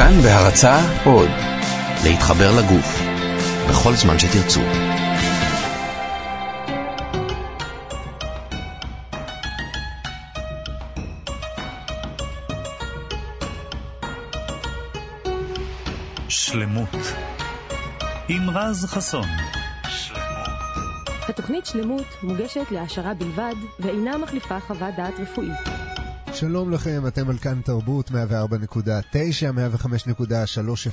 כאן בהרצה עוד, להתחבר לגוף, בכל זמן שתרצו. שלמות עם רז חסון. התוכנית שלמות מוגשת להעשרה בלבד ואינה מחליפה חוות דעת רפואית. שלום לכם, אתם על כאן תרבות 104.9, 105.3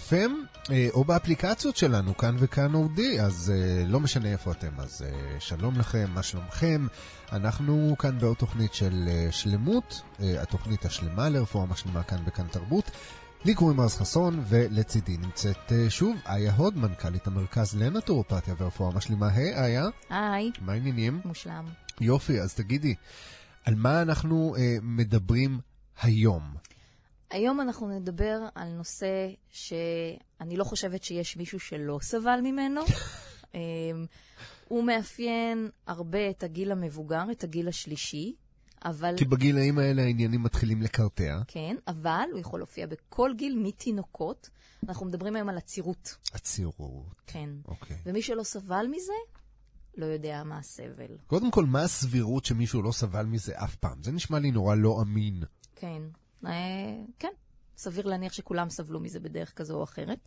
FM, אה, או באפליקציות שלנו, כאן וכאן אודי, אז uh, לא משנה איפה אתם, אז uh, שלום לכם, מה שלומכם? אנחנו כאן בעוד תוכנית של uh, שלמות, התוכנית השלמה לרפואה משלימה כאן בכאן תרבות. לי קוראים רז חסון, ולצידי נמצאת שוב איה הוד, מנכ"לית המרכז לנטורופתיה ורפואה משלימה. היי hey, איה. היי. מה העניינים? מושלם. יופי, אז תגידי, על מה אנחנו uh, מדברים היום? היום אנחנו נדבר על נושא שאני לא חושבת שיש מישהו שלא סבל ממנו. um, הוא מאפיין הרבה את הגיל המבוגר, את הגיל השלישי, אבל... כי בגילאים האלה העניינים מתחילים לקרטע. כן, אבל הוא יכול להופיע בכל גיל, מתינוקות. אנחנו מדברים היום על עצירות. עצירות. כן. אוקיי. ומי שלא סבל מזה, לא יודע מה הסבל. קודם כל, מה הסבירות שמישהו לא סבל מזה אף פעם? זה נשמע לי נורא לא אמין. כן. אה, כן, סביר להניח שכולם סבלו מזה בדרך כזו או אחרת.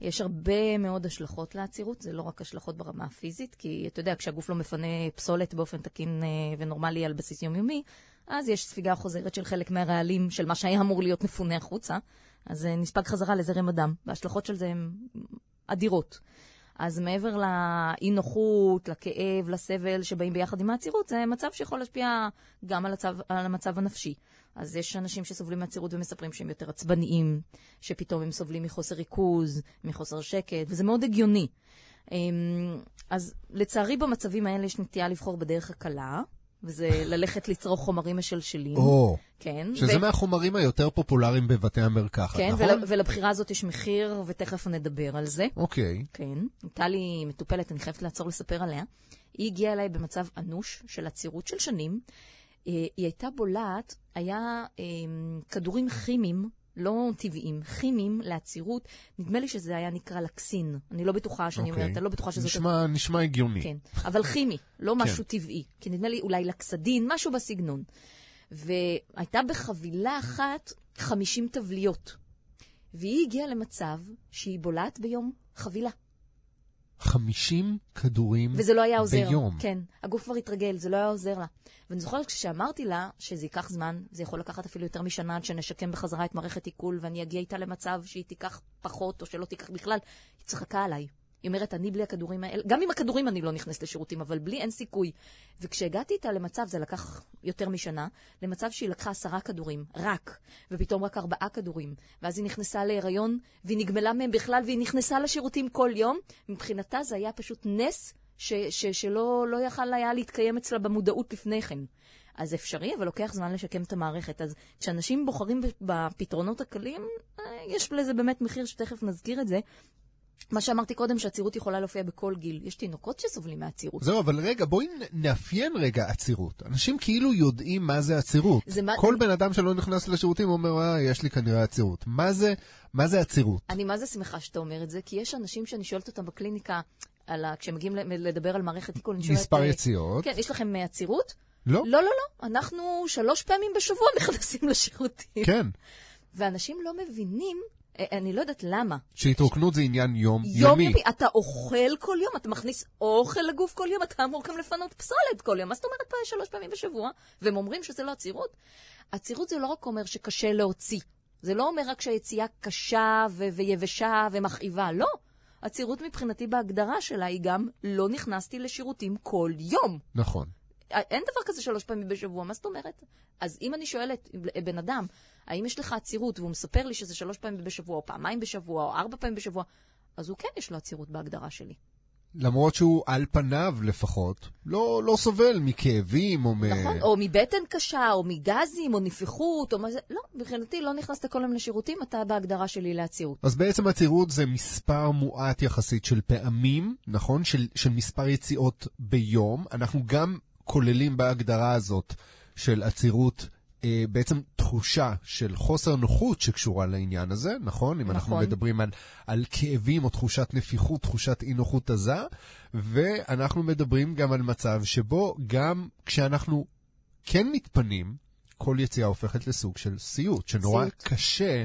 יש הרבה מאוד השלכות לעצירות, זה לא רק השלכות ברמה הפיזית, כי אתה יודע, כשהגוף לא מפנה פסולת באופן תקין אה, ונורמלי על בסיס יומיומי, אז יש ספיגה חוזרת של חלק מהרעלים של מה שהיה אמור להיות מפונה החוצה, אז זה נספג חזרה לזרם הדם, וההשלכות של זה הן אדירות. אז מעבר לאי-נוחות, לכאב, לסבל שבאים ביחד עם העצירות, זה מצב שיכול להשפיע גם על, הצו, על המצב הנפשי. אז יש אנשים שסובלים מעצירות ומספרים שהם יותר עצבניים, שפתאום הם סובלים מחוסר ריכוז, מחוסר שקט, וזה מאוד הגיוני. אז לצערי במצבים האלה יש נטייה לבחור בדרך הקלה, וזה ללכת לצרוך חומרים משלשלים. או, כן. שזה ו- מהחומרים היותר פופולריים בבתי המרקחת, כן, נכון? ול, ולבחירה הזאת יש מחיר, ותכף נדבר על זה. אוקיי. כן. הייתה לי מטופלת, אני חייבת לעצור לספר עליה. היא הגיעה אליי במצב אנוש של עצירות של שנים. אה, היא הייתה בולעת, היה אה, כדורים כימיים, לא טבעיים, כימיים לעצירות. נדמה לי שזה היה נקרא לקסין. אני לא בטוחה שאני אוקיי. אומרת, אני לא בטוחה שזאת... נשמע, נשמע הגיוני. כן, אבל כימי, לא כן. משהו טבעי. כי נדמה לי אולי לקסדין, משהו בסגנון. והייתה בחבילה אחת 50 תבליות. והיא הגיעה למצב שהיא בולעת ביום חבילה. 50 כדורים וזה לא היה עוזר. ביום. כן, הגוף כבר התרגל, זה לא היה עוזר לה. ואני זוכרת כשאמרתי לה שזה ייקח זמן, זה יכול לקחת אפילו יותר משנה עד שנשקם בחזרה את מערכת עיכול, ואני אגיע איתה למצב שהיא תיקח פחות או שלא תיקח בכלל, היא צחקה עליי. היא אומרת, אני בלי הכדורים האלה, גם עם הכדורים אני לא נכנסת לשירותים, אבל בלי אין סיכוי. וכשהגעתי איתה למצב, זה לקח יותר משנה, למצב שהיא לקחה עשרה כדורים, רק, ופתאום רק ארבעה כדורים. ואז היא נכנסה להיריון, והיא נגמלה מהם בכלל, והיא נכנסה לשירותים כל יום. מבחינתה זה היה פשוט נס ש- ש- שלא לא יכל היה להתקיים אצלה במודעות לפני כן. אז אפשרי, אבל לוקח זמן לשקם את המערכת. אז כשאנשים בוחרים בפתרונות הקלים, אה, יש לזה באמת מחיר שתכף נזכיר את זה. מה שאמרתי קודם, שעצירות יכולה להופיע בכל גיל. יש תינוקות שסובלים מעצירות. זהו, אבל רגע, בואי נאפיין רגע עצירות. אנשים כאילו יודעים מה זה עצירות. זה מה- כל בן אדם שלא נכנס לשירותים אומר, אה, יש לי כנראה עצירות. מה זה, מה זה עצירות? אני מה זה שמחה שאתה אומר את זה, כי יש אנשים שאני שואלת אותם בקליניקה, על ה... כשהם מגיעים לדבר על מערכת עיכול, אני שואלת... מספר אה, יציאות. כן, יש לכם אה, עצירות? לא? לא, לא, לא. אנחנו שלוש פעמים בשבוע נכנסים לשירותים. כן. ואנשים לא מבינים, אני לא יודעת למה. שהתרוקנות זה עניין יום, יום יומי. יומי, אתה אוכל כל יום, אתה מכניס אוכל לגוף כל יום, אתה אמור גם לפנות פסולת כל יום. מה זאת אומרת פה שלוש פעמים בשבוע? והם אומרים שזה לא עצירות? עצירות זה לא רק אומר שקשה להוציא. זה לא אומר רק שהיציאה קשה ו- ויבשה ומכאיבה, לא. עצירות מבחינתי בהגדרה שלה היא גם לא נכנסתי לשירותים כל יום. נכון. אין דבר כזה שלוש פעמים בשבוע, מה זאת אומרת? אז אם אני שואלת בן אדם, האם יש לך עצירות, והוא מספר לי שזה שלוש פעמים בשבוע, או פעמיים בשבוע, או ארבע פעמים בשבוע, אז הוא כן יש לו עצירות בהגדרה שלי. למרות שהוא על פניו לפחות, לא, לא סובל מכאבים או מ... נכון? או מבטן קשה, או מגזים, או נפיחות, או מה זה... לא, מבחינתי לא נכנסת כל יום לשירותים, אתה בהגדרה שלי לעצירות. אז בעצם עצירות זה מספר מועט יחסית של פעמים, נכון? של, של מספר יציאות ביום. אנחנו גם כוללים בהגדרה הזאת של עצירות בעצם תחושה של חוסר נוחות שקשורה לעניין הזה, נכון? אם אנחנו נכון. מדברים על, על כאבים או תחושת נפיחות, תחושת אי נוחות עזה, ואנחנו מדברים גם על מצב שבו גם כשאנחנו כן מתפנים, כל יציאה הופכת לסוג של סיוט, שנורא סיוט. קשה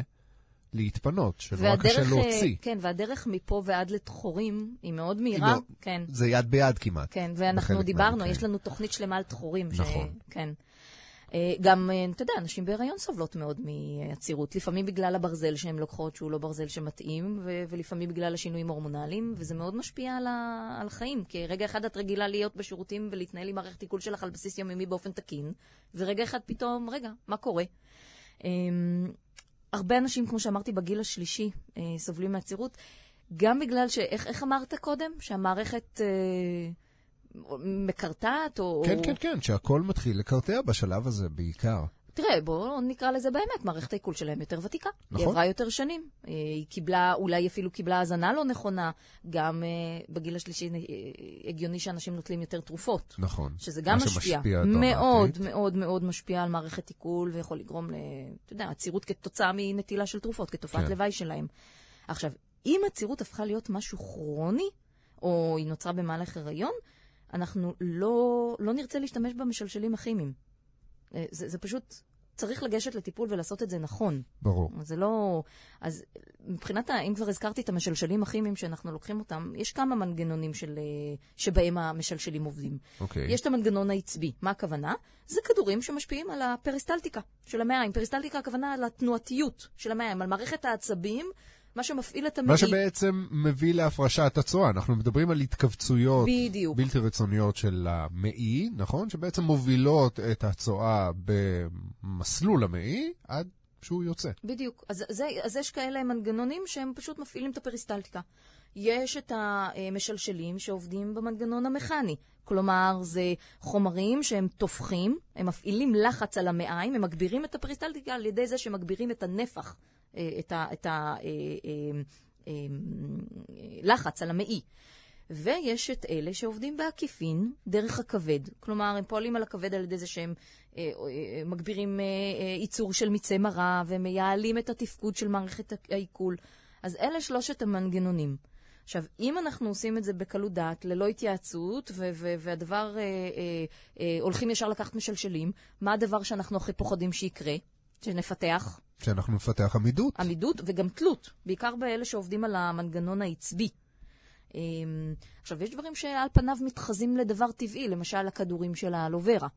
להתפנות, שנורא קשה אה, להוציא. כן, והדרך מפה ועד לתחורים היא מאוד מהירה. מאוד- כן, זה יד ביד כמעט. כן, ואנחנו דיברנו, מהמקרים. יש לנו תוכנית שלמה על תחורים. ש- נכון. כן. אה, גם, אה, אתה יודע, נשים בהיריון סובלות מאוד מעצירות. לפעמים בגלל הברזל שהן לוקחות, שהוא לא ברזל שמתאים, ו- ולפעמים בגלל השינויים ההורמונליים, וזה מאוד משפיע על, ה- על החיים. כי רגע אחד את רגילה להיות בשירותים ולהתנהל עם מערכת עיכול שלך על בסיס יומיומי באופן תקין, ורגע אחד פתאום, רגע, מה קורה? אה, הרבה אנשים, כמו שאמרתי, בגיל השלישי אה, סובלים מעצירות, גם בגלל ש... איך, איך אמרת קודם? שהמערכת אה, מקרטעת, או... כן. כן, כן, שהכל מתחיל לקרטע בשלב הזה בעיקר. תראה, בואו נקרא לזה באמת, מערכת העיכול שלהם יותר ותיקה. נכון. היא עברה יותר שנים. אה, היא קיבלה, אולי אפילו קיבלה הזנה לא נכונה. גם אה, בגיל השלישי אה, הגיוני שאנשים נוטלים יותר תרופות. נכון. שזה גם מה משפיע. שמשפיע מאוד, דרמטית. מאוד, מאוד משפיע על מערכת עיכול, ויכול לגרום ל... אתה יודע, עצירות כתוצאה מנטילה של תרופות, כתופעת כן. לוואי שלהם. עכשיו, אם עצירות הפכה להיות משהו כרוני, או היא נוצרה במהלך הריון, אנחנו לא, לא נרצה להשתמש במשלשלים הכימיים. אה, זה, זה פשוט, צריך לגשת לטיפול ולעשות את זה נכון. ברור. זה לא... אז מבחינת. אם כבר הזכרתי את המשלשלים הכימיים שאנחנו לוקחים אותם, יש כמה מנגנונים של... אה, שבהם המשלשלים עובדים. אוקיי. יש את המנגנון העצבי. מה הכוונה? זה כדורים שמשפיעים על הפריסטלטיקה של המעיים. פריסטלטיקה הכוונה על התנועתיות של המעיים, על מערכת העצבים, מה שמפעיל את המעי. מה שבעצם מביא להפרשת הצואה. אנחנו מדברים על התכווצויות בדיוק. בלתי רצוניות של המעי, נכון? שבעצם מובילות את הצואה במסלול המעי עד שהוא יוצא. בדיוק. אז, זה, אז יש כאלה מנגנונים שהם פשוט מפעילים את הפריסטלטיקה. יש את המשלשלים שעובדים במנגנון המכני. כלומר, זה חומרים שהם תופחים, הם מפעילים לחץ על המעיים, הם מגבירים את הפריסטלטיקה על ידי זה שמגבירים את הנפח, אה, את ה... את ה אה, אה, לחץ על המעי. ויש את אלה שעובדים בעקיפין דרך הכבד. כלומר, הם פועלים על הכבד על ידי זה שהם אה, אה, מגבירים אה, ייצור של מיצי מרה ומייעלים את התפקוד של מערכת העיכול. אז אלה שלושת המנגנונים. עכשיו, אם אנחנו עושים את זה בקלות דעת, ללא התייעצות, ו- ו- והדבר, אה, אה, אה, הולכים ישר לקחת משלשלים, מה הדבר שאנחנו הכי פוחדים שיקרה? שנפתח שאנחנו נפתח עמידות. עמידות וגם תלות, בעיקר באלה שעובדים על המנגנון העצבי. אמ, עכשיו, יש דברים שעל פניו מתחזים לדבר טבעי, למשל הכדורים של האלוברה.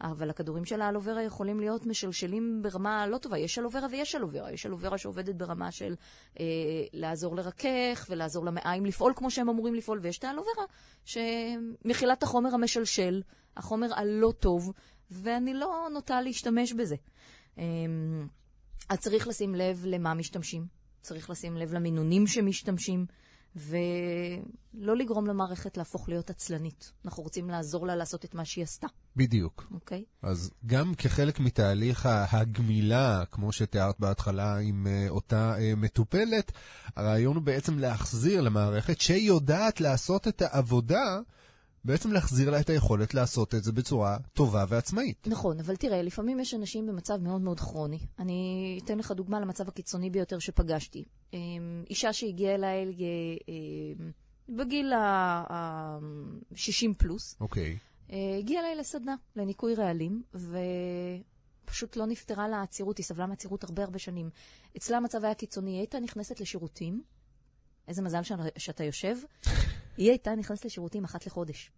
אבל הכדורים של האלוברה יכולים להיות משלשלים ברמה לא טובה. יש אלוברה ויש אלוברה. יש אלוברה שעובדת ברמה של אה, לעזור לרכך ולעזור למעיים לפעול כמו שהם אמורים לפעול, ויש את האלוברה שמכילה את החומר המשלשל, החומר הלא טוב, ואני לא נוטה להשתמש בזה. אמ, אז צריך לשים לב למה משתמשים, צריך לשים לב למינונים שמשתמשים, ולא לגרום למערכת להפוך להיות עצלנית. אנחנו רוצים לעזור לה לעשות את מה שהיא עשתה, בדיוק. אוקיי? אז גם כחלק מתהליך הגמילה, כמו שתיארת בהתחלה עם uh, אותה uh, מטופלת, הרעיון הוא בעצם להחזיר למערכת שיודעת לעשות את העבודה, בעצם להחזיר לה את היכולת לעשות את זה בצורה טובה ועצמאית. נכון, אבל תראה, לפעמים יש אנשים במצב מאוד מאוד כרוני. אני אתן לך דוגמה למצב הקיצוני ביותר שפגשתי. אמ, אישה שהגיעה אליי אה, אמ, בגיל ה-60 פלוס, אוקיי. אה, הגיעה אליי לסדנה, לניקוי רעלים, ופשוט לא נפתרה לה עצירות, היא סבלה מעצירות הרבה הרבה שנים. אצלה המצב היה קיצוני, היא הייתה נכנסת לשירותים, איזה מזל שאתה יושב, היא הייתה נכנסת לשירותים אחת לחודש.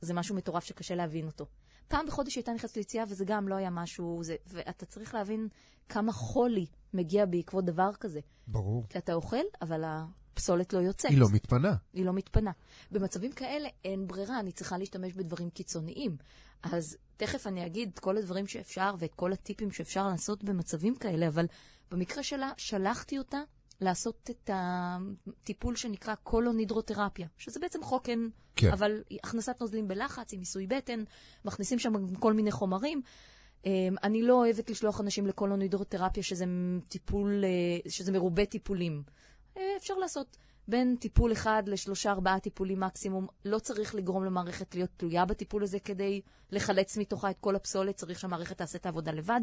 זה משהו מטורף שקשה להבין אותו. פעם בחודש היא הייתה נכנסת ליציאה, וזה גם לא היה משהו, זה, ואתה צריך להבין כמה חולי מגיע בעקבות דבר כזה. ברור. כי אתה אוכל, אבל הפסולת לא יוצאת. היא לא מתפנה. היא לא מתפנה. במצבים כאלה אין ברירה, אני צריכה להשתמש בדברים קיצוניים. אז תכף אני אגיד את כל הדברים שאפשר ואת כל הטיפים שאפשר לעשות במצבים כאלה, אבל במקרה שלה שלחתי אותה לעשות את הטיפול שנקרא קולונידרותרפיה, שזה בעצם חוקן, כן. אבל הכנסת נוזלים בלחץ, עם עיסוי בטן, מכניסים שם כל מיני חומרים. אמ, אני לא אוהבת לשלוח אנשים לקולונידרותרפיה, שזה טיפול, אה, שזה מרובה טיפולים. אה, אפשר לעשות בין טיפול אחד לשלושה ארבעה טיפולים מקסימום. לא צריך לגרום למערכת להיות תלויה בטיפול הזה כדי לחלץ מתוכה את כל הפסולת, צריך שהמערכת תעשה את העבודה לבד,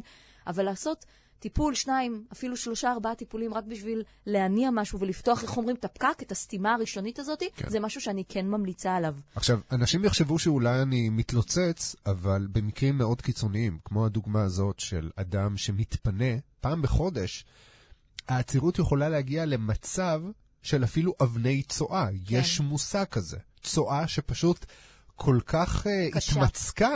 אבל לעשות טיפול, שניים, אפילו שלושה ארבעה טיפולים רק בשביל להניע משהו ולפתוח, איך אומרים, את הפקק, את הסתימה הראשונית הזאת, כן. זה משהו שאני כן ממליצה עליו. עכשיו, אנשים יחשבו שאולי אני מתלוצץ, אבל במקרים מאוד קיצוניים, כמו הדוגמה הזאת של אדם שמתפנה פעם בחודש, העצירות יכולה להגיע למצב של אפילו אבני צואה. כן. יש מושג כזה. צואה שפשוט כל כך uh, קשה. התמצקה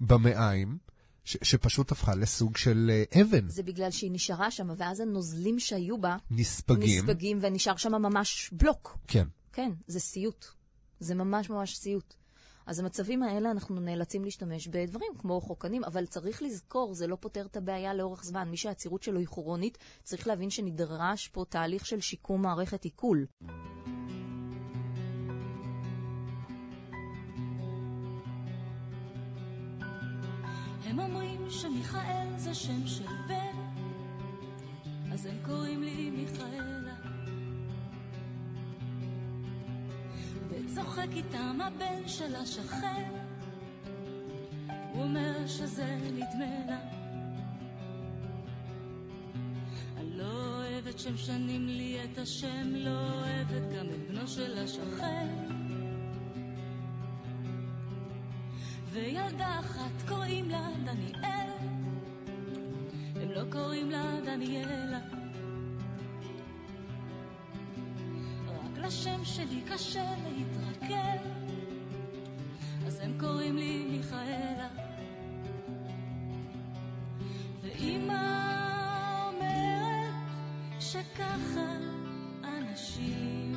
במעיים, ש- שפשוט הפכה לסוג של uh, אבן. זה בגלל שהיא נשארה שם, ואז הנוזלים שהיו בה נספגים. נספגים, ונשאר שם ממש בלוק. כן. כן, זה סיוט. זה ממש ממש סיוט. אז במצבים האלה אנחנו נאלצים להשתמש בדברים כמו חוקנים, אבל צריך לזכור, זה לא פותר את הבעיה לאורך זמן. מי שהעצירות שלו היא כרונית, צריך להבין שנדרש פה תהליך של שיקום מערכת עיכול. הם אומרים שמיכאל זה שם של בן, אז הם קוראים לי מיכאלה. וצוחק איתם הבן של השכן, הוא אומר שזה נדמה לה. אני לא אוהבת שמשנים לי את השם, לא אוהבת גם את בנו של השכן. וילדה אחת קוראים לה דניאל, הם לא קוראים לה דניאלה. רק לשם שלי קשה להתרכב, אז הם קוראים לי מיכאלה. ואמא אומרת שככה אנשים,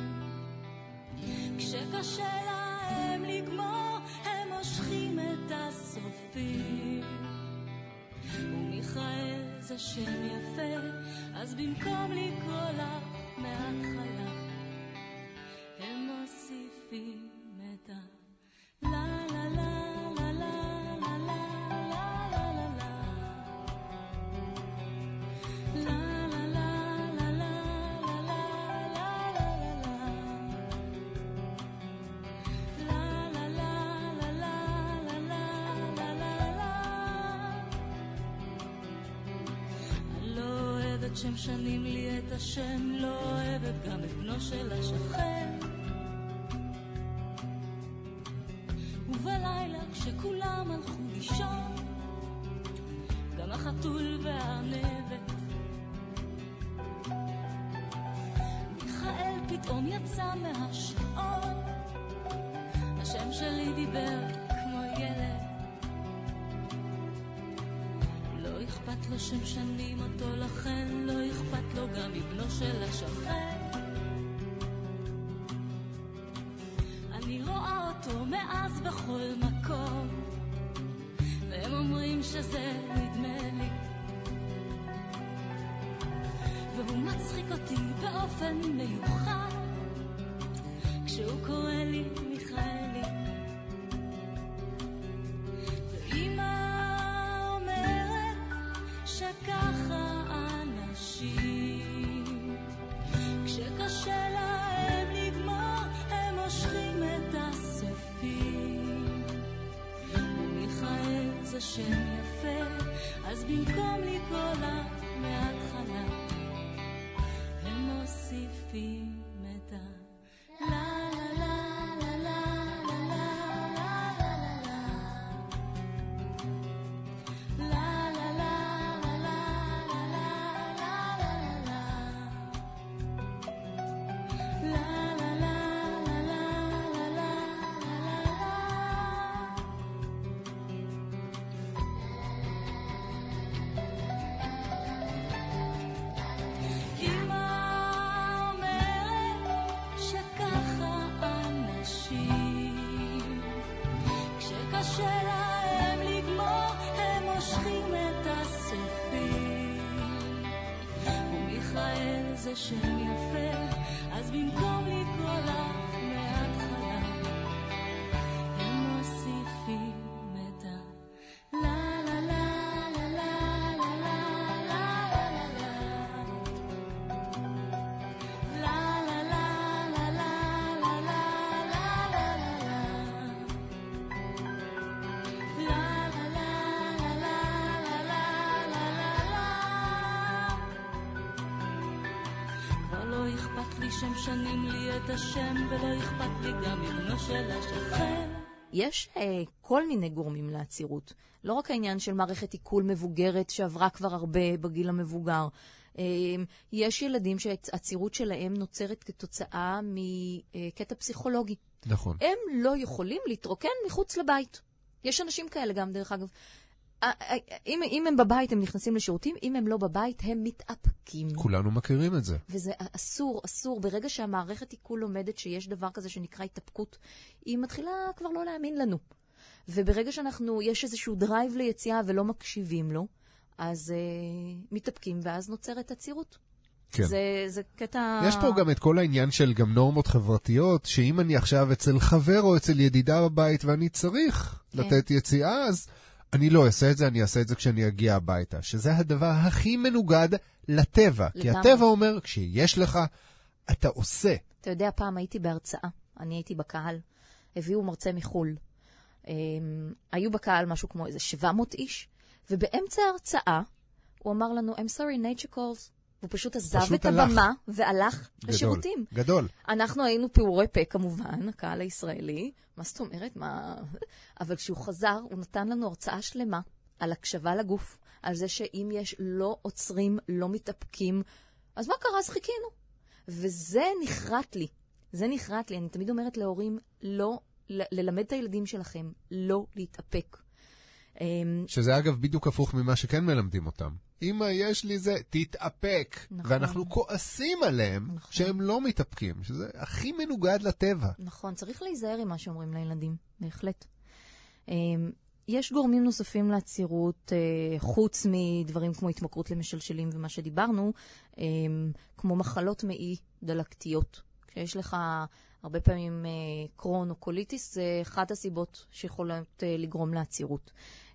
כשקשה להם לגמור, הם מושכים את הסופים. ומיכאל זה שם יפה, אז במקום לקרוא לה מההתחלה, שמשנים לי את השם, לא אוהבת גם את בנו של השכן. because שהם שנים לי את השם, ולא אכפת לי גם מבנו של השכן. יש אה, כל מיני גורמים לעצירות. לא רק העניין של מערכת עיכול מבוגרת שעברה כבר הרבה בגיל המבוגר. אה, יש ילדים שהעצירות שלהם נוצרת כתוצאה מקטע פסיכולוגי. נכון. הם לא יכולים להתרוקן מחוץ לבית. יש אנשים כאלה גם, דרך אגב. אה, אה, אם, אם הם בבית, הם נכנסים לשירותים, אם הם לא בבית, הם מתאפקים. כולנו מכירים את זה. וזה אסור, אסור. ברגע שהמערכת עיכול לומדת שיש דבר כזה שנקרא התאפקות, היא מתחילה כבר לא להאמין לנו. וברגע שאנחנו, יש איזשהו drive ליציאה ולא מקשיבים לו, אז אה, מתאפקים, ואז נוצרת עצירות. כן. זה, זה קטע... יש פה גם את כל העניין של גם נורמות חברתיות, שאם אני עכשיו אצל חבר או אצל ידידה בבית ואני צריך כן. לתת יציאה, אז אני לא אעשה את זה, אני אעשה את זה כשאני אגיע הביתה. שזה הדבר הכי מנוגד לטבע. כי לגמרי. הטבע אומר, כשיש לך, אתה עושה. אתה יודע, פעם הייתי בהרצאה, אני הייתי בקהל, הביאו מרצה מחו"ל. Um, היו בקהל משהו כמו איזה 700 איש, ובאמצע ההרצאה הוא אמר לנו, I'm sorry, nature calls. והוא פשוט עזב פשוט את הלך. הבמה והלך גדול. לשירותים. גדול. אנחנו היינו פעורי פה כמובן, הקהל הישראלי. מה זאת אומרת? מה... אבל כשהוא חזר, הוא נתן לנו הרצאה שלמה על הקשבה לגוף, על זה שאם יש לא עוצרים, לא מתאפקים, אז מה קרה? אז חיכינו. וזה נחרט לי. זה נחרט לי. אני תמיד אומרת להורים, לא, ל- ללמד את הילדים שלכם לא להתאפק. אמ, שזה אגב בדיוק הפוך ממה שכן מלמדים אותם. אמא, יש לי זה, תתאפק. נכון. ואנחנו כועסים עליהם נכון. שהם לא מתאפקים, שזה הכי מנוגד לטבע. נכון, צריך להיזהר עם מה שאומרים לילדים, בהחלט. אמ, יש גורמים נוספים לעצירות, אה, חוץ מדברים כמו התמכרות למשלשלים ומה שדיברנו, אמ, כמו מחלות מעי דלקתיות. כשיש לך הרבה פעמים אה, קרון או קוליטיס, זה אחת הסיבות שיכולות אה, לגרום לעצירות.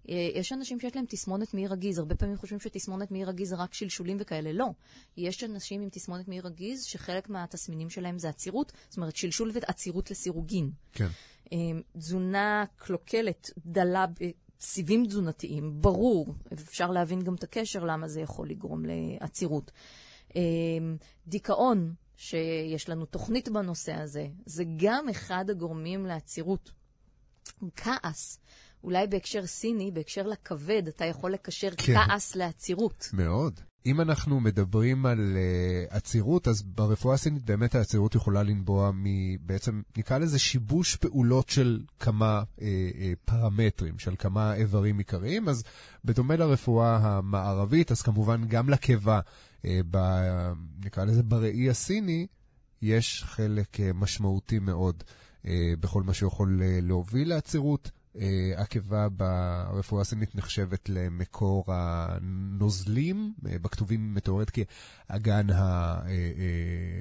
אה, יש אנשים שיש להם תסמונת מעי רגיז, הרבה פעמים חושבים שתסמונת מעי רגיז זה רק שלשולים וכאלה, לא. יש אנשים עם תסמונת מעי רגיז שחלק מהתסמינים שלהם זה עצירות, זאת אומרת שלשול ועצירות לסירוגין. כן. אה, תזונה קלוקלת, דלה בסיבים תזונתיים, ברור, אפשר להבין גם את הקשר למה זה יכול לגרום לעצירות. אה, דיכאון, שיש לנו תוכנית בנושא הזה, זה גם אחד הגורמים לעצירות. כעס, אולי בהקשר סיני, בהקשר לכבד, אתה יכול לקשר כן. כעס לעצירות. מאוד. אם אנחנו מדברים על uh, עצירות, אז ברפואה הסינית באמת העצירות יכולה לנבוע מבעצם, נקרא לזה שיבוש פעולות של כמה uh, uh, פרמטרים, של כמה איברים עיקריים. אז בדומה לרפואה המערבית, אז כמובן גם לקיבה, uh, ב, נקרא לזה בראי הסיני, יש חלק uh, משמעותי מאוד uh, בכל מה שיכול uh, להוביל לעצירות. אה, הקיבה ברפואה הסינית נחשבת למקור הנוזלים, אה, בכתובים מתוארת כאגן ה- אה,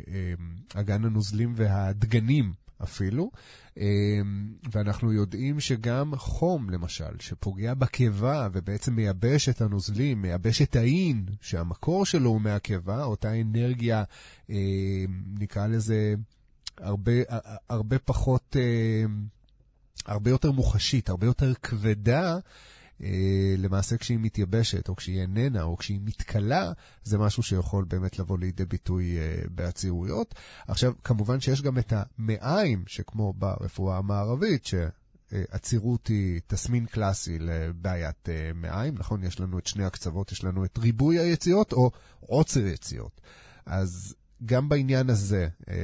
אה, אגן הנוזלים והדגנים אפילו, ואנחנו יודעים שגם חום, למשל, שפוגע בקיבה ובעצם מייבש את הנוזלים, מייבש את האין, שהמקור שלו הוא מהקיבה, אותה אנרגיה, נקרא לזה, הרבה, הרבה פחות... הרבה יותר מוחשית, הרבה יותר כבדה, אה, למעשה כשהיא מתייבשת, או כשהיא איננה, או כשהיא מתכלה, זה משהו שיכול באמת לבוא לידי ביטוי אה, בעצירויות. עכשיו, כמובן שיש גם את המעיים, שכמו ברפואה המערבית, שעצירות היא תסמין קלאסי לבעיית אה, מעיים, נכון? יש לנו את שני הקצוות, יש לנו את ריבוי היציאות או עוצר יציאות. אז גם בעניין הזה, אה,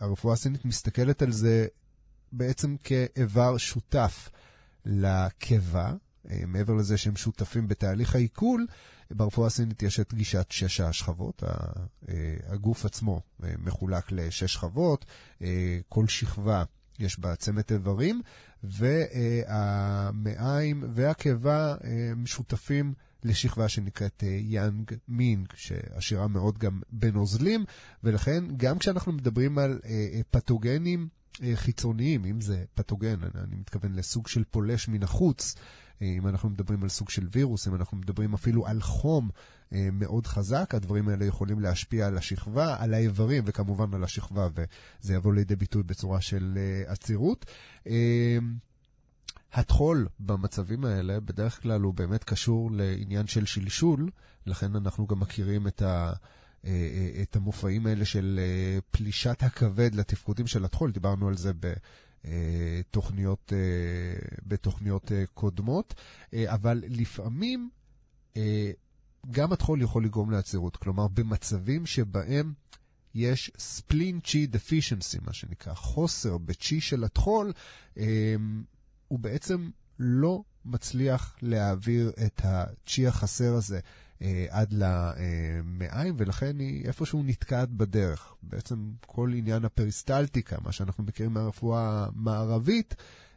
הרפואה הסינית מסתכלת על זה בעצם כאיבר שותף לקיבה, אה, מעבר לזה שהם שותפים בתהליך העיכול, ברפואה הסינית יש את גישת שש השכבות. אה, הגוף עצמו אה, מחולק לשש שכבות, כל שכבה יש בה צמד איברים, והמעיים והקיבה אה, משותפים לשכבה שנקראת יאנג מינג, שעשירה מאוד גם בנוזלים, ולכן גם כשאנחנו מדברים על אה, אה, פתוגנים, אה, חיצוניים, אם זה פתוגן, אני, מתכוון לסוג של פולש מן החוץ, אה, אם אנחנו מדברים על סוג של וירוס, אם אנחנו מדברים אפילו על חום אה, מאוד חזק, הדברים האלה יכולים להשפיע על השכבה, על האיברים וכמובן על השכבה, וזה יבוא לידי ביטוי בצורה של אה, עצירות. הטחול במצבים האלה בדרך כלל הוא באמת קשור לעניין של שלשול, לכן אנחנו גם מכירים את ה... אה, אה, את המופעים האלה של אה, פלישת הכבד לתפקודים של הטחול, דיברנו על זה בתוכניות אה, קודמות, אבל לפעמים גם הטחול יכול לגרום לעצירות. כלומר, במצבים שבהם יש ספלין צ'י דפישנסי, מה שנקרא, חוסר בצ'י של הטחול, הוא בעצם לא מצליח להעביר את הצ'י החסר הזה אה, עד למעיים, ולכן היא איפשהו נתקעת בדרך. בעצם כל עניין הפריסטלטיקה, מה שאנחנו מכירים מהרפואה המערבית,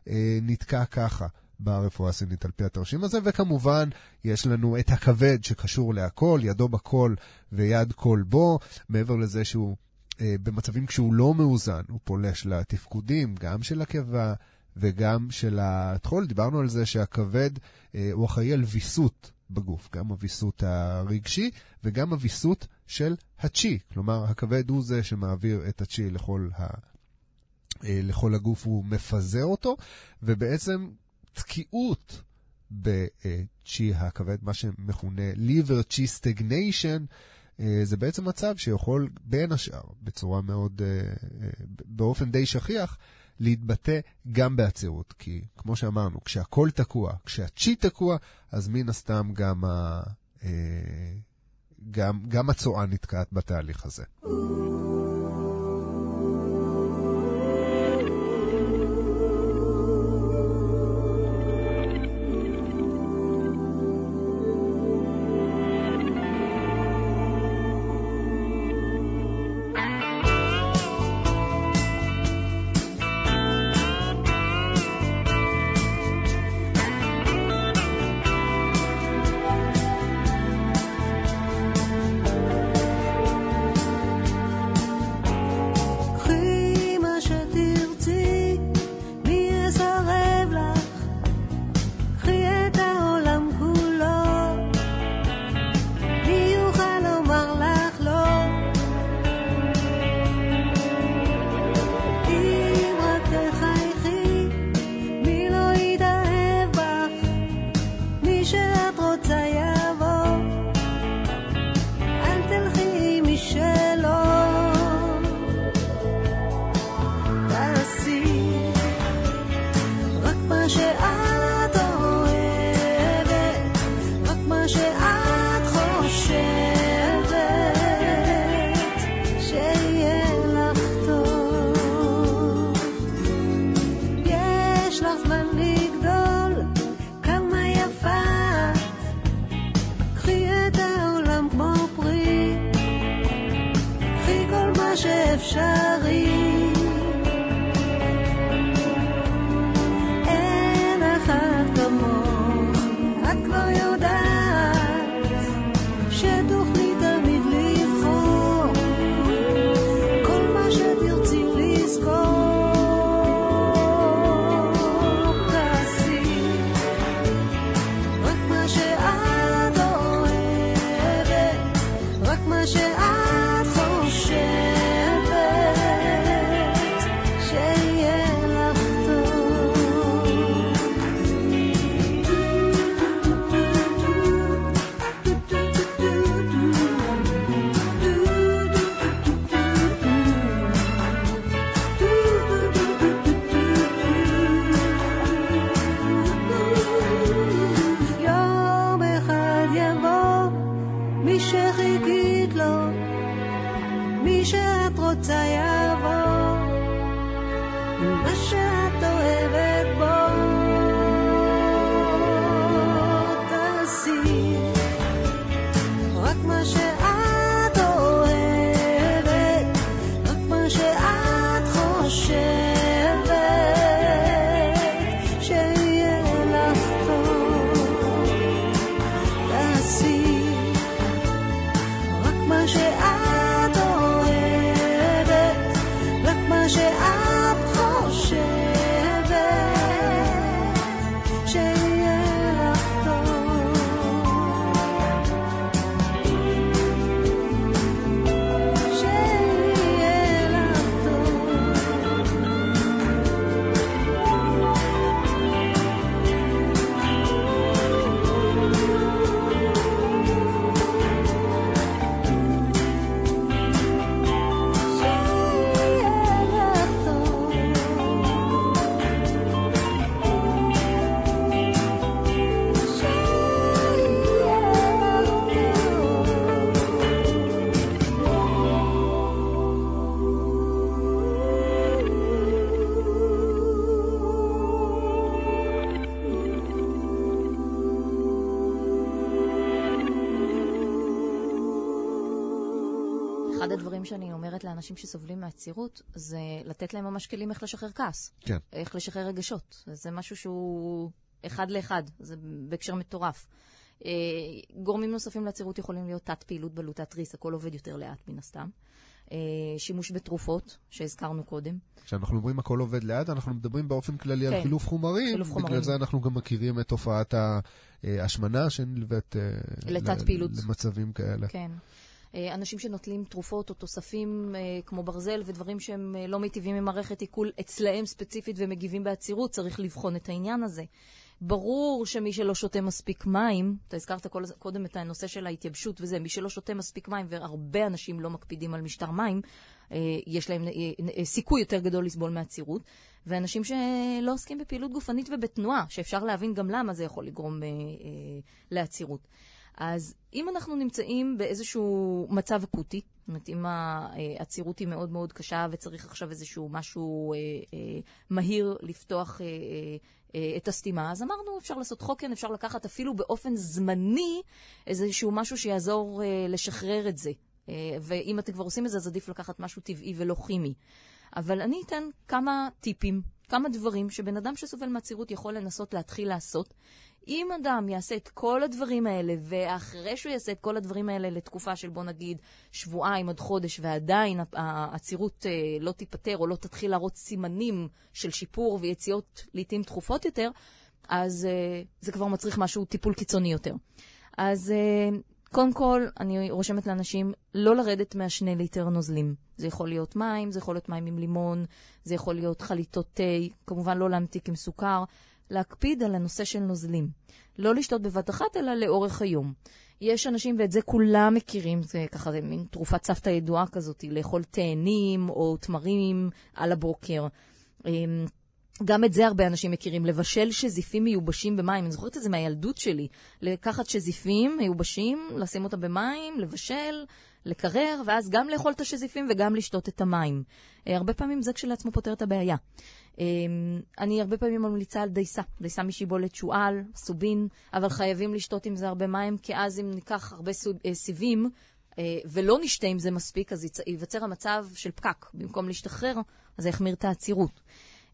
אה, נתקע ככה. ברפואה הסינית על פי התרשים הזה, וכמובן יש לנו את הכבד שקשור להכל, ידו בכל ויד כל בו, מעבר לזה שהוא אה, במצבים כשהוא לא מאוזן, הוא פולש לתפקודים, גם של הקיבה וגם של הטחול. דיברנו על זה שהכבד אה, הוא אחראי על ויסות בגוף, גם הוויסות הרגשי וגם הוויסות של הצ'י. כלומר, הכבד הוא זה שמעביר את הצ'י לכל, ה... אה, לכל הגוף, הוא מפזר אותו, ובעצם תקיעות בצ'י הכבד, מה שמכונה liver chi stagnation, אה, זה בעצם מצב שיכול בין השאר, בצורה מאוד, באופן די שכיח, להתבטא גם בעצירות. כי כמו שאמרנו, כשהכול תקוע, כשהצ'י תקוע, אז מן הסתם גם, ה, אה, גם, גם הצואה נתקעת בתהליך הזה. קחי הדברים שאני אומרת לאנשים שסובלים מעצירות, זה לתת להם ממש כלים איך לשחרר כעס. כן. איך לשחרר רגשות. זה משהו שהוא אחד לאחד, זה בהקשר מטורף. אה, גורמים נוספים לעצירות יכולים להיות תת פעילות בלוטת תריס, הכל עובד יותר לאט מן הסתם. אה, שימוש בתרופות, שהזכרנו קודם. כשאנחנו אומרים הכל עובד לאט, אנחנו מדברים באופן כללי על כן. חילוף חומרים. חילוף בגלל חומרים. זה אנחנו גם מכירים את תופעת ההשמנה שנלווית אה, לתת ל- פעילות. למצבים כאלה. כן. אה, אנשים שנוטלים תרופות או תוספים אה, כמו ברזל ודברים שהם אה, לא מיטיבים עם מערכת עיכול אצלהם ספציפית ומגיבים בעצירות, צריך לבחון את העניין הזה. ברור שמי שלא שותה מספיק מים, אתה הזכרת כל, קודם את הנושא של ההתייבשות וזה, מי שלא שותה מספיק מים, והרבה אנשים לא מקפידים על משטר מים, יש להם סיכוי יותר גדול לסבול מעצירות. ואנשים שלא עוסקים בפעילות גופנית ובתנועה, שאפשר להבין גם למה זה יכול לגרום לעצירות. אז אם אנחנו נמצאים באיזשהו מצב אקוטי, זאת אומרת, אם העצירות היא מאוד מאוד קשה וצריך עכשיו איזשהו משהו אה, אה, מהיר לפתוח אה, אה, אה, את הסתימה, אז אמרנו, אפשר לעשות חוקן, אפשר לקחת אפילו באופן זמני איזשהו משהו שיעזור אה, לשחרר את זה. אה, ואם אתם כבר עושים את זה, אז עדיף לקחת משהו טבעי ולא כימי. אבל אני אתן כמה טיפים, כמה דברים שבן אדם שסובל מעצירות יכול לנסות להתחיל לעשות. אם אדם יעשה את כל הדברים האלה, ואחרי שהוא יעשה את כל הדברים האלה לתקופה של בוא נגיד שבועיים עד חודש, ועדיין העצירות אה, לא תיפתר או לא תתחיל להראות סימנים של שיפור ויציאות לעיתים תכופות יותר, אז אה, זה כבר מצריך משהו, טיפול קיצוני יותר. אז אה, קודם כל, אני רושמת לאנשים לא לרדת מהשני ליטר נוזלים. זה יכול להיות מים, זה יכול להיות מים עם לימון, זה יכול להיות חליטות תה, כמובן לא להמתיק עם סוכר. להקפיד על הנושא של נוזלים. לא לשתות בבת אחת, אלא לאורך היום. יש אנשים, ואת זה כולם מכירים, זה ככה, זה מין תרופת סבתא ידועה כזאת, לאכול תאנים או תמרים על הבוקר. גם את זה הרבה אנשים מכירים, לבשל שזיפים מיובשים במים. אני זוכרת את זה מהילדות שלי. לקחת שזיפים מיובשים, לשים אותם במים, לבשל, לקרר, ואז גם לאכול את השזיפים וגם לשתות את המים. אה, הרבה פעמים זה כשלעצמו פותר את הבעיה. אה, אני הרבה פעמים ממליצה על דייסה, דייסה משיבולת שועל, סובין, אבל חייבים לשתות עם זה הרבה מים, כי אז אם ניקח הרבה אה, סיבים, ולא נשתה עם זה מספיק, אז ייווצר המצב של פקק. במקום להשתחרר, זה יחמיר את העצירות.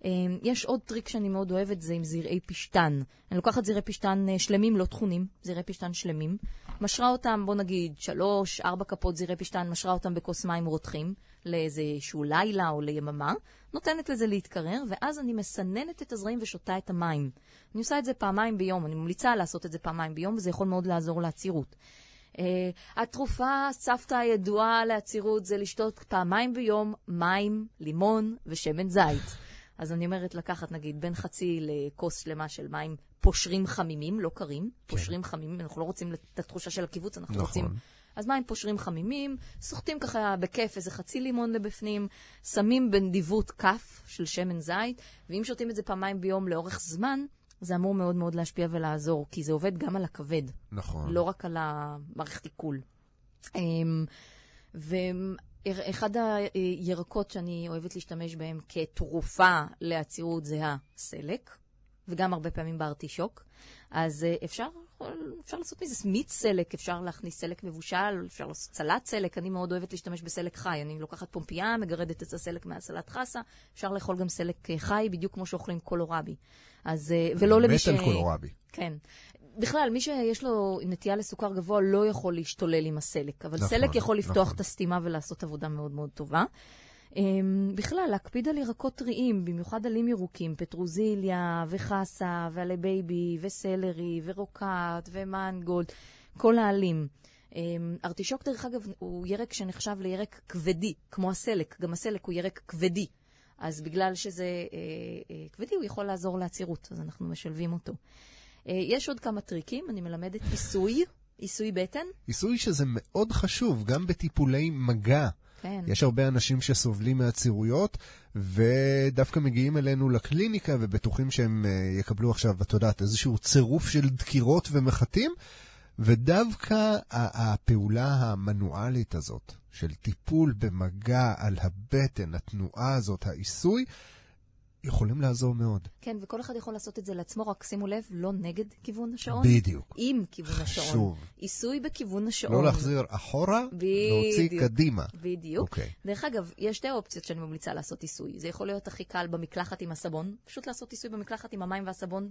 אה, יש עוד טריק שאני מאוד אוהבת, זה עם זרעי פשטן. אני לוקחת זרעי פשטן אה, שלמים, לא טחונים, זרעי פשטן שלמים, משרה אותם, בוא נגיד, שלוש, ארבע כפות זרעי פשטן, משרה אותם בכוס מים רותחים, לאיזשהו לילה או ליממה, נותנת לזה להתקרר, ואז אני מסננת את הזרעים ושותה את המים. אני עושה את זה פעמיים ביום, אני ממליצה לעשות את זה פעמיים ביום, וזה יכול מאוד לעזור לעצירות. Uh, התרופה, סבתא הידועה לעצירות, זה לשתות פעמיים ביום מים, לימון ושמן זית. אז אני אומרת לקחת נגיד בין חצי לכוס שלמה של מים פושרים חמימים, לא קרים, פושרים חמימים, אנחנו לא רוצים את התחושה של הקיבוץ, אנחנו נכון. רוצים... אז מים פושרים חמימים, סוחטים ככה בכיף איזה חצי לימון לבפנים, שמים בנדיבות כף של שמן זית, ואם שותים את זה פעמיים ביום לאורך זמן, זה אמור מאוד מאוד להשפיע ולעזור, כי זה עובד גם על הכבד. נכון. לא רק על המערכת עיכול. אמ, ואחד הירקות שאני אוהבת להשתמש בהם כתרופה לעצירות זה הסלק, וגם הרבה פעמים בארטישוק. אז אה, אפשר, אפשר לעשות מזה מיץ סלק, אפשר להכניס סלק מבושל, אפשר לעשות סלט סלק. אני מאוד אוהבת להשתמש בסלק חי. אני לוקחת פומפייה, מגרדת את הסלק לסלט חסה, אפשר לאכול גם סלק אה, חי, בדיוק כמו שאוכלים קולורבי. אז, אה, ולא למי ש... מת על קולורבי. כן. בכלל, מי שיש לו נטייה לסוכר גבוה לא יכול להשתולל עם הסלק, אבל נכון, סלק יכול לפתוח נכון. את הסתימה ולעשות עבודה מאוד מאוד טובה. אמ, בכלל, להקפיד על ירקות טריים, במיוחד עלים ירוקים, פטרוזיליה וחסה ועלי בייבי וסלרי ורוקט ומנגולד, כל העלים. Um, ארטישוק, דרך אגב, הוא ירק שנחשב לירק כבדי, כמו הסלק. גם הסלק הוא ירק כבדי. אז בגלל שזה אה, אה, כבדי, הוא יכול לעזור לעצירות, אז אנחנו משלבים אותו. אה, יש עוד כמה טריקים, אני מלמדת עיסוי, עיסוי בטן. עיסוי שזה מאוד חשוב, גם בטיפולי מגע. כן. יש הרבה אנשים שסובלים מעצירויות, ודווקא מגיעים אלינו לקליניקה ובטוחים שהם אה, יקבלו עכשיו, את יודעת, איזשהו צירוף של דקירות ומחטים, ודווקא הפעולה המנואלית הזאת, של טיפול במגע על הבטן, התנועה הזאת, העיסוי, יכולים לעזור מאוד. כן, וכל אחד יכול לעשות את זה לעצמו, רק שימו לב, לא נגד כיוון השעון. בדיוק. עם כיוון השעון. חשוב. עיסוי בכיוון השעון. לא להחזיר אחורה, להוציא. קדימה. בדיוק. אוקיי. דרך אגב, יש שתי אופציות שאני ממליצה לעשות עיסוי. זה יכול להיות הכי קל במקלחת עם הסבון, פשוט לעשות עיסוי במקלחת עם המים והסבון.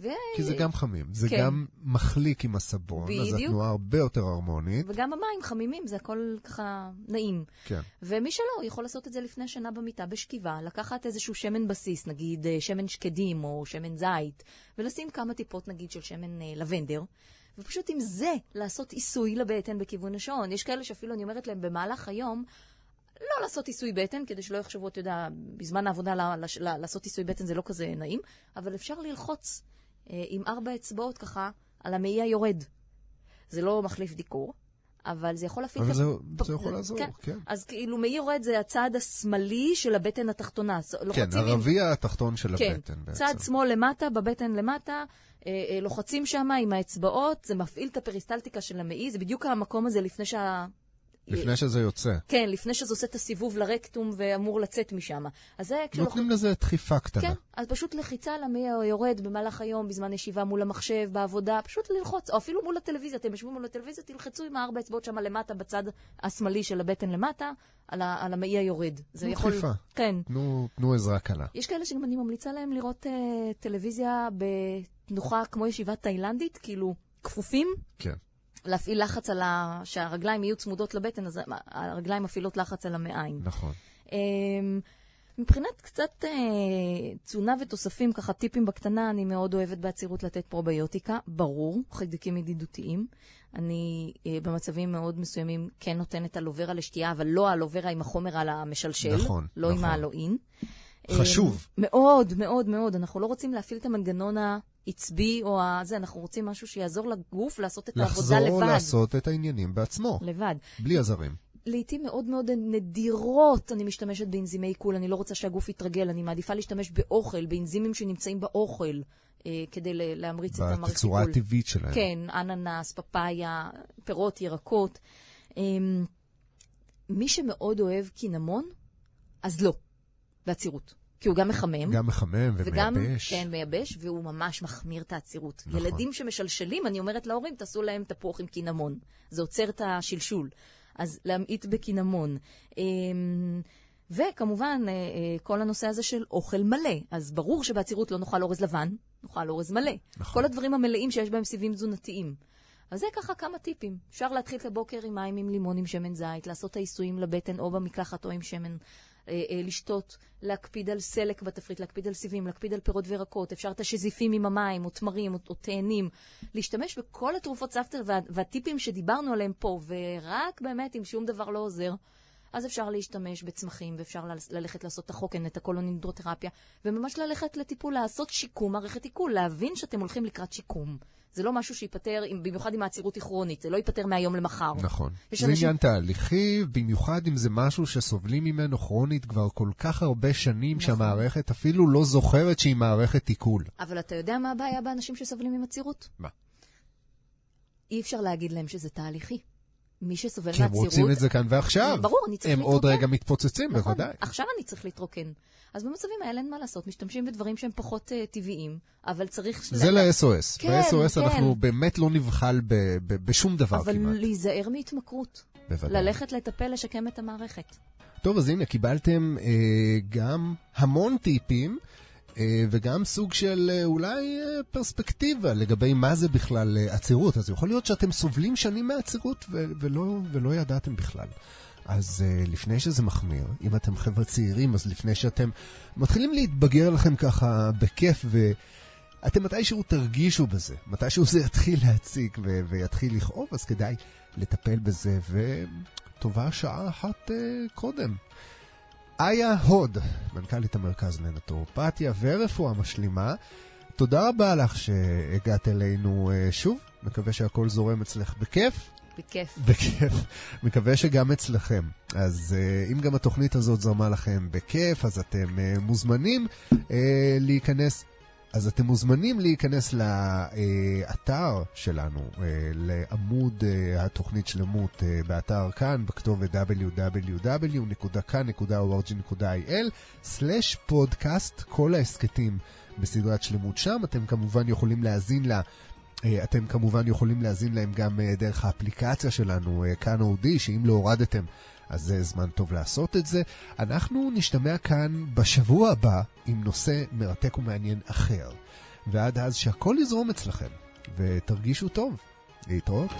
ו... כי זה גם חמים, זה כן. גם מחליק עם הסבון, אז בדיוק. התנועה הרבה יותר הרמונית. וגם המים חמימים, זה הכל ככה נעים. כן. ומי שלא, יכול לעשות את זה לפני שינה במיטה בשכיבה, לקחת איזשהו שמן בסיס, נגיד אה, שמן שקדים או שמן זית, ולשים כמה טיפות נגיד של שמן אה, לבנדר, ופשוט עם זה לעשות עיסוי לבטן בכיוון השעון. יש כאלה שאפילו אני אומרת להם במהלך היום, לא לעשות עיסוי בטן, כדי שלא יחשבו, אתה יודע, בזמן העבודה לעשות עיסוי בטן זה לא כזה נעים, אבל אפשר ללחוץ עם ארבע אצבעות ככה על המעי היורד. זה לא מחליף דיקור, אבל זה יכול להפעיל... אבל זה- הפ- זה יכול לעזור, כן. אז כאילו מעי יורד זה הצד השמאלי של הבטן התחתונה. כן, לוחצים עם- הרביע התחתון של כן, הבטן בעצם. צד שמאל למטה, בבטן למטה, אה, אה, לוחצים שם עם האצבעות, זה מפעיל את הפריסטלטיקה של המעי, זה בדיוק המקום הזה לפני שה... לפני שזה יוצא. כן, לפני שזה עושה את הסיבוב לרקטום ואמור לצאת משם. אז זה כשלוח... נותנים לזה דחיפה קטנה. כן, אז פשוט לחיצה על המעי היורד במהלך היום, בזמן ישיבה מול המחשב, בעבודה, פשוט ללחוץ, או אפילו מול הטלוויזיה, אתם יושבים מול הטלוויזיה, תלחצו עם הארבע אצבעות שם למטה, בצד השמאלי של הבטן למטה, על, ה- על המעי היורד. זה יכול... דחיפה. כן. תנו- תנו עזרה קלה. יש כאלה שגם אני ממליצה להם לראות uh, טלוויזיה בתנוחה כמו ישיבה תאילנדית, כאילו כפופים, כן. להפעיל לחץ על ה... שהרגליים יהיו צמודות לבטן, אז הרגליים מפעילות לחץ על המעיים. נכון. Um, מבחינת קצת uh, תזונה ותוספים, ככה טיפים בקטנה, אני מאוד אוהבת בעצירות לתת פרוביוטיקה, ברור, חיידקים ידידותיים. אני uh, במצבים מאוד מסוימים כן נותנת אלוברה לשתייה, אבל לא האלוברה עם החומר על המשלשל. נכון, לא עם נכון. האלואין. חשוב. אה, מאוד, מאוד, מאוד. אנחנו לא רוצים להפעיל את המנגנון העצבי או הזה, אנחנו רוצים משהו שיעזור לגוף לעשות את העבודה לחזור לבד. לעשות את העניינים בעצמו, לבד. בלי עזרים. לעתים מאוד מאוד נדירות אני משתמשת באנזימי עיכול, אני לא רוצה שהגוף יתרגל, אני מעדיפה להשתמש באוכל, באנזימים שנמצאים באוכל, אה, כדי להמריץ את המערכת בתצורה. הטבעית שלהם. כן, אננס, פפאיה, פירות, ירקות. אמ, מי שמאוד אוהב קינמון, אז לא, בעצירות. כי הוא גם מחמם. גם מחמם וגם, ומייבש. כן, מייבש, והוא ממש מחמיר את העצירות. נכון. ילדים שמשלשלים, אני אומרת להורים, תעשו להם תפוח עם קינמון. זה עוצר את השלשול. אז להמעיט בקינמון. אמ, וכמובן, אה, אה, כל הנושא הזה של אוכל מלא. אז ברור שבעצירות לא נאכל אורז לבן, נאכל אורז מלא. נכון. כל הדברים המלאים שיש בהם סיבים תזונתיים. אז זה ככה כמה טיפים. אפשר להתחיל את הבוקר עם מים עם לימון עם שמן זית, לעשות את העיסויים לבטן או במקלחת או עם שמן, לשתות, להקפיד על סלק בתפריט, להקפיד על סיבים, להקפיד על פירות וירקות, אפשר את השזיפים עם המים, או תמרים, או, או תאנים. להשתמש בכל התרופות סבתר וה, והטיפים שדיברנו עליהם פה, ורק באמת אם שום דבר לא עוזר. אז אפשר להשתמש בצמחים, ואפשר ללכת לעשות את החוקן, את הקולונידרותרפיה, וממש ללכת לטיפול, לעשות שיקום מערכת עיכול, להבין שאתם הולכים לקראת שיקום. זה לא משהו שייפתר, עם- במיוחד אם העצירות היא כרונית, זה לא ייפתר מהיום למחר. נכון. זה אנשים- עניין תהליכי, במיוחד אם זה משהו שסובלים ממנו כרונית כבר כל כך הרבה שנים, נכון. שהמערכת אפילו לא זוכרת שהיא מערכת עיכול. אבל אתה יודע מה הבעיה באנשים שסובלים מעצירות? מה? אי אפשר להגיד להם שזה תהליכי. מי שסובל כי הם. רוצים את זה כאן ועכשיו. ברור, אני צריך הם עוד להתרוקן. רגע מתפוצצים, נכון, בוודאי. עכשיו אני צריך להתרוקן. אז במצבים האלה אין מה לעשות, משתמשים בדברים שהם פחות uh, טבעיים, אבל צריך... זה ל- ל-SOS. כן, ב-SOS כן. אנחנו באמת לא נבחל ב- ב- בשום דבר אבל כמעט. להיזהר מהתמכרות. בוודאי. ללכת לטפל, לשקם את המערכת. טוב, אז הנה, קיבלתם אה, גם המון טיפים, וגם סוג של אה, אולי אה, פרספקטיבה לגבי מה זה בכלל אה, עצירות. אז יכול להיות שאתם סובלים שנים מעצירות ולא, ולא ידעתם בכלל. אז לפני שזה מחמיר, אם אתם חבר'ה צעירים, אז לפני שאתם מתחילים להתבגר לכם ככה בכיף, ואתם מתישהו תרגישו בזה, מתישהו זה יתחיל להציק ו- ויתחיל לכאוב, אז כדאי לטפל בזה, וטובה שעה אחת uh, קודם. איה הוד, מנכ"לית המרכז לנטורופתיה ורפואה משלימה, תודה רבה לך שהגעת אלינו uh, שוב, מקווה שהכל זורם אצלך בכיף. בכיף. בכיף. מקווה שגם אצלכם. אז uh, אם גם התוכנית הזאת זרמה לכם בכיף, אז אתם uh, מוזמנים uh, להיכנס אז אתם מוזמנים להיכנס לאתר שלנו, אה, לעמוד אה, התוכנית שלמות אה, באתר כאן, בכתובת www.kan.org.il/פודקאסט, כל ההסכתים בסדרת שלמות שם. אתם כמובן יכולים להאזין לה. אתם כמובן יכולים להאזין להם גם דרך האפליקציה שלנו, כאן אודי, שאם לא הורדתם, אז זה זמן טוב לעשות את זה. אנחנו נשתמע כאן בשבוע הבא עם נושא מרתק ומעניין אחר. ועד אז שהכל יזרום אצלכם, ותרגישו טוב. להתראות.